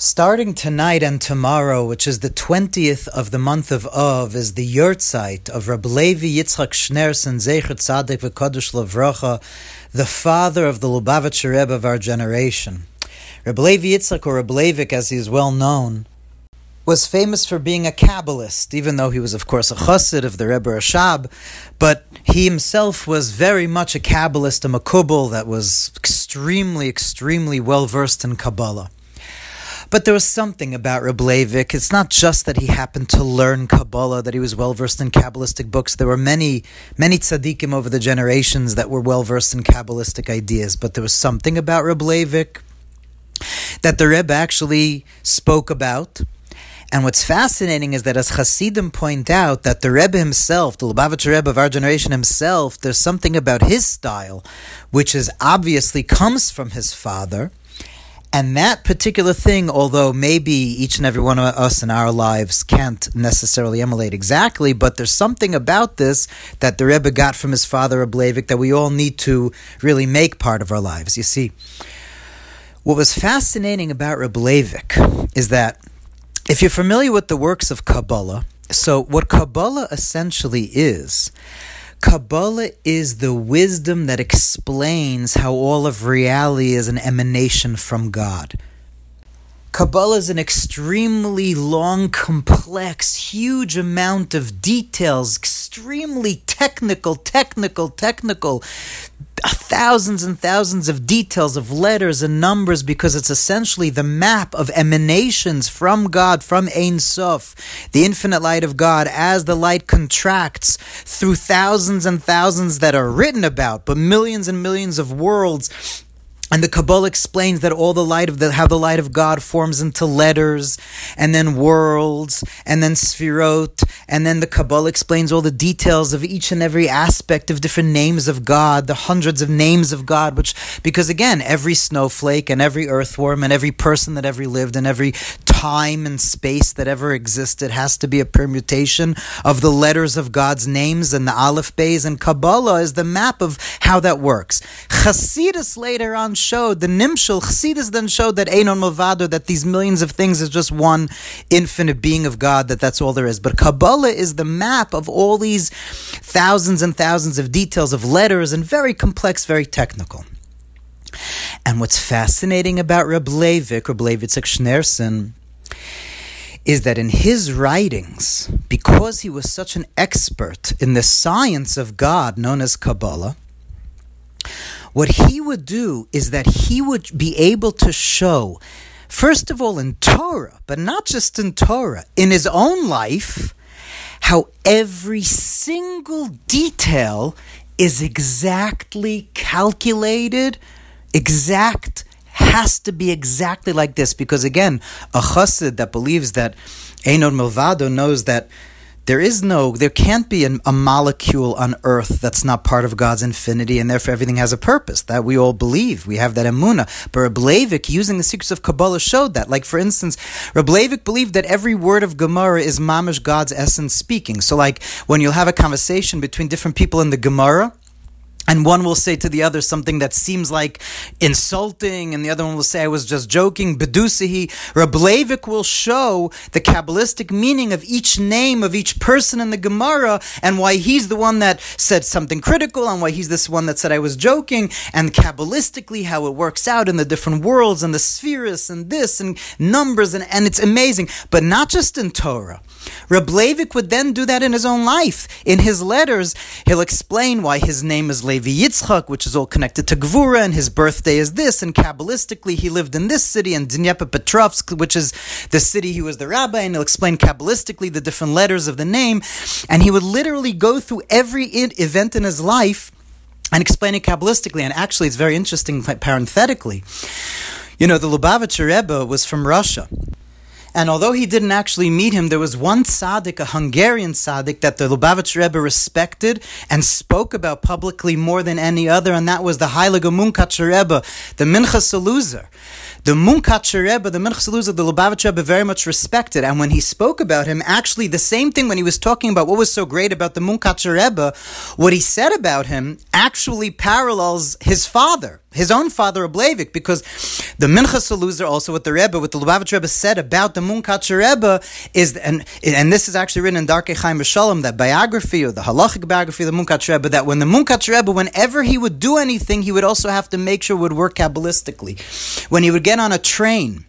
Starting tonight and tomorrow, which is the 20th of the month of Av, is the yurtzeit of Reb Levi Yitzchak Schneerson Zecher Tzadik V'Kodesh Lavrocha, the father of the Lubavitcher Rebbe of our generation. Reb Levi Yitzchak, or Levik as he is well known, was famous for being a Kabbalist, even though he was, of course, a chassid of the Rebbe Rashab, but he himself was very much a Kabbalist, a Makubal that was extremely, extremely well versed in Kabbalah. But there was something about Reb Leivik. It's not just that he happened to learn Kabbalah, that he was well versed in Kabbalistic books. There were many, many tzaddikim over the generations that were well versed in Kabbalistic ideas. But there was something about Reb Leivik that the Rebbe actually spoke about. And what's fascinating is that as Hasidim point out, that the Rebbe himself, the Lubavitcher Rebbe of our generation himself, there's something about his style, which is obviously comes from his father, and that particular thing, although maybe each and every one of us in our lives can't necessarily emulate exactly, but there's something about this that the Rebbe got from his father, Ablevik, that we all need to really make part of our lives. You see, what was fascinating about Rebbe is that if you're familiar with the works of Kabbalah, so what Kabbalah essentially is, Kabbalah is the wisdom that explains how all of reality is an emanation from God. Kabbalah is an extremely long, complex, huge amount of details, extremely technical, technical, technical, Uh, thousands and thousands of details of letters and numbers because it's essentially the map of emanations from God, from Ein Sof, the infinite light of God, as the light contracts through thousands and thousands that are written about, but millions and millions of worlds and the Kabbalah explains that all the light of the how the light of God forms into letters, and then worlds, and then sphirot, and then the Kabbalah explains all the details of each and every aspect of different names of God, the hundreds of names of God, which because again, every snowflake and every earthworm and every person that ever lived and every time and space that ever existed has to be a permutation of the letters of God's names and the Aleph Bays, and Kabbalah is the map of how that works. Chasidus later on showed, the Nimshul Chassidus then showed that Einon Movado, that these millions of things is just one infinite being of God, that that's all there is. But Kabbalah is the map of all these thousands and thousands of details of letters and very complex, very technical. And what's fascinating about Reb Leivitzik Schneerson, is that in his writings, because he was such an expert in the science of God known as Kabbalah, what he would do is that he would be able to show, first of all, in Torah, but not just in Torah, in his own life, how every single detail is exactly calculated, exact, has to be exactly like this. Because again, a chassid that believes that Einon Milvado knows that there is no, there can't be a, a, molecule on Earth that's not part of God's infinity, and therefore everything has a purpose. That we all believe. We have that emuna. But Reb Leivik, using the secrets of Kabbalah, showed that. Like for instance, Reb Leivik believed that every word of Gemara is mamish God's essence speaking. So like when you'll have a conversation between different people in the Gemara, and one will say to the other something that seems like insulting, and the other one will say, I was just joking. Bedusihi, Rablevik will show the Kabbalistic meaning of each name of each person in the Gemara, and why he's the one that said something critical, and why he's this one that said I was joking, and Kabbalistically how it works out in the different worlds, and the spheres, and this, and numbers, and, and it's amazing. But not just in Torah. Reb would then do that in his own life. In his letters, he'll explain why his name is Levi Yitzchak, which is all connected to Gvura, and his birthday is this, and Kabbalistically he lived in this city, and Dnepropetrovsk, which is the city he was the rabbi, and he'll explain Kabbalistically the different letters of the name, and he would literally go through every event in his life and explain it Kabbalistically, and actually it's very interesting parenthetically. You know, the Lubavitcher Rebbe was from Russia. And although he didn't actually meet him, there was one tzaddik, a Hungarian tzaddik, that the Lubavitch Rebbe respected and spoke about publicly more than any other, and that was the Heilige Munkacher Rebbe, the Minchas Elazar. The Munkacher Rebbe, the Minchas Elazar, the Lubavitch Rebbe very much respected. And when he spoke about him, actually the same thing when he was talking about what was so great about the Munkacher Rebbe, what he said about him actually parallels his father. His own father Ablavik, because the Minchas Elazar also with the Rebbe, what the Lubavitch Rebbe said about the Munkatcher Rebbe is, and and this is actually written in Darkei Chaim Shalom, that biography or the halachic biography of the Munkatcher Rebbe, that when the Munkatcher Rebbe, whenever he would do anything, he would also have to make sure would work kabbalistically. When he would get on a train,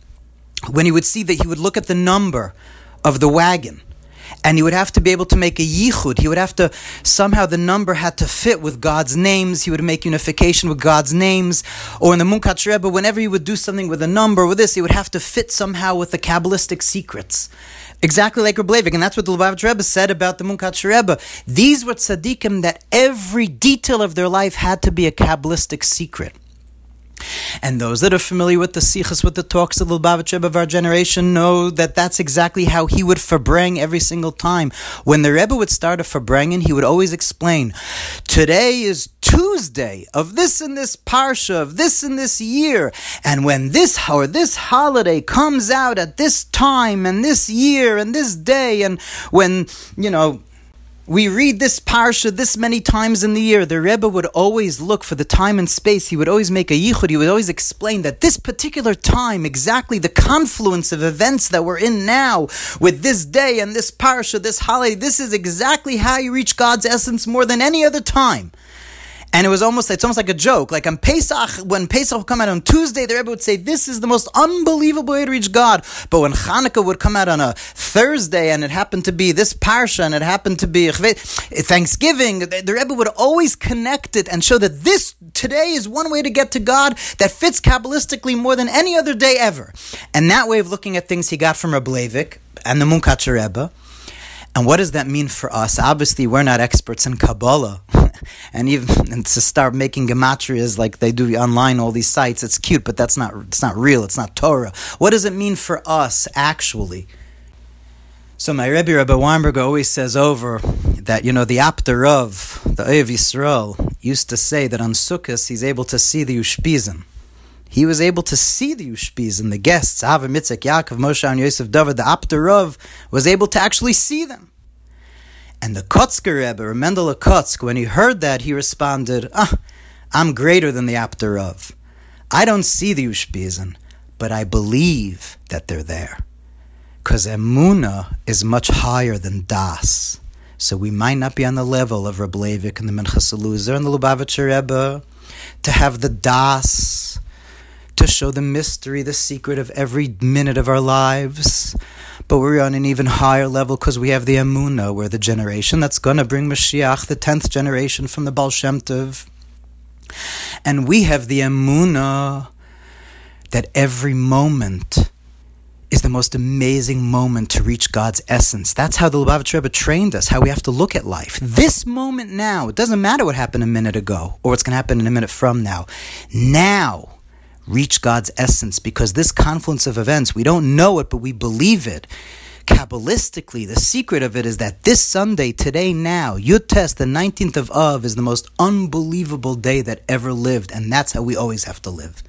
when he would see that he would look at the number of the wagon and he would have to be able to make a yichud. He would have to somehow the number had to fit with God's names. He would make unification with God's names. Or in the Munkach Rebbe, whenever he would do something with a number with this, he would have to fit somehow with the Kabbalistic secrets. Exactly like Rebbe and that's what the Lubavitch Rebbe said about the Munkach Rebbe. These were tzaddikim that every detail of their life had to be a Kabbalistic secret. And those that are familiar with the sichas, with the talks of the Lubavitch of our generation, know that that's exactly how he would farbrengen every single time. When the Rebbe would start a farbrengen, he would always explain, today is Tuesday of this and this parsha of this and this year, and when this or this holiday comes out at this time and this year and this day, and when you know we read this parsha this many times in the year. The Rebbe would always look for the time and space. He would always make a yichud. He would always explain that this particular time, exactly the confluence of events that we're in now, with this day and this parsha, this holiday, this is exactly how you reach God's essence more than any other time. And it was almost, it's almost like a joke. Like on Pesach, when Pesach would come out on Tuesday, the Rebbe would say, this is the most unbelievable way to reach God. But when Hanukkah would come out on a Thursday and it happened to be this Parsha and it happened to be Thanksgiving, the Rebbe would always connect it and show that this today is one way to get to God that fits Kabbalistically more than any other day ever. And that way of looking at things he got from Rebbe Leivik and the Munkatcher Rebbe. And what does that mean for us? Obviously, we're not experts in Kabbalah. and even and to start making gematrias like they do online, all these sites, it's cute, but that's not, it's not real, it's not Torah. What does it mean for us, actually? So my Rebbe, Rebbe Weinberg, always says over that, you know, the Apter Rov the Ohev Yisrael, used to say that on Sukkot he's able to see the Ushpizim. He was able to see the Ushpizim, the guests, Avram, Mitzak, Yaakov, Moshe, and Yosef David, the Apter Rov, was able to actually see them. And the Kotzker Rebbe, Mendele Kotzk, when he heard that, he responded, ah, I'm greater than the Apter Rov. I don't see the Ushpizim, but I believe that they're there. Because Emuna is much higher than Das. So we might not be on the level of Reb Leivik and the Minchas Elazar and the Lubavitcher Rebbe to have the Das, to show the mystery, the secret of every minute of our lives but we're on an even higher level because we have the Amuna, we're the generation that's going to bring Mashiach, the 10th generation from the Baal Shem Tov. And we have the Amuna that every moment is the most amazing moment to reach God's essence. That's how the Lubavitch Rebbe trained us, how we have to look at life. This moment now, it doesn't matter what happened a minute ago or what's going to happen in a minute from now. Now reach God's essence because this confluence of events, we don't know it, but we believe it. Kabbalistically, the secret of it is that this Sunday, today, now, Yud Tes, the 19th of Av, is the most unbelievable day that ever lived, and that's how we always have to live.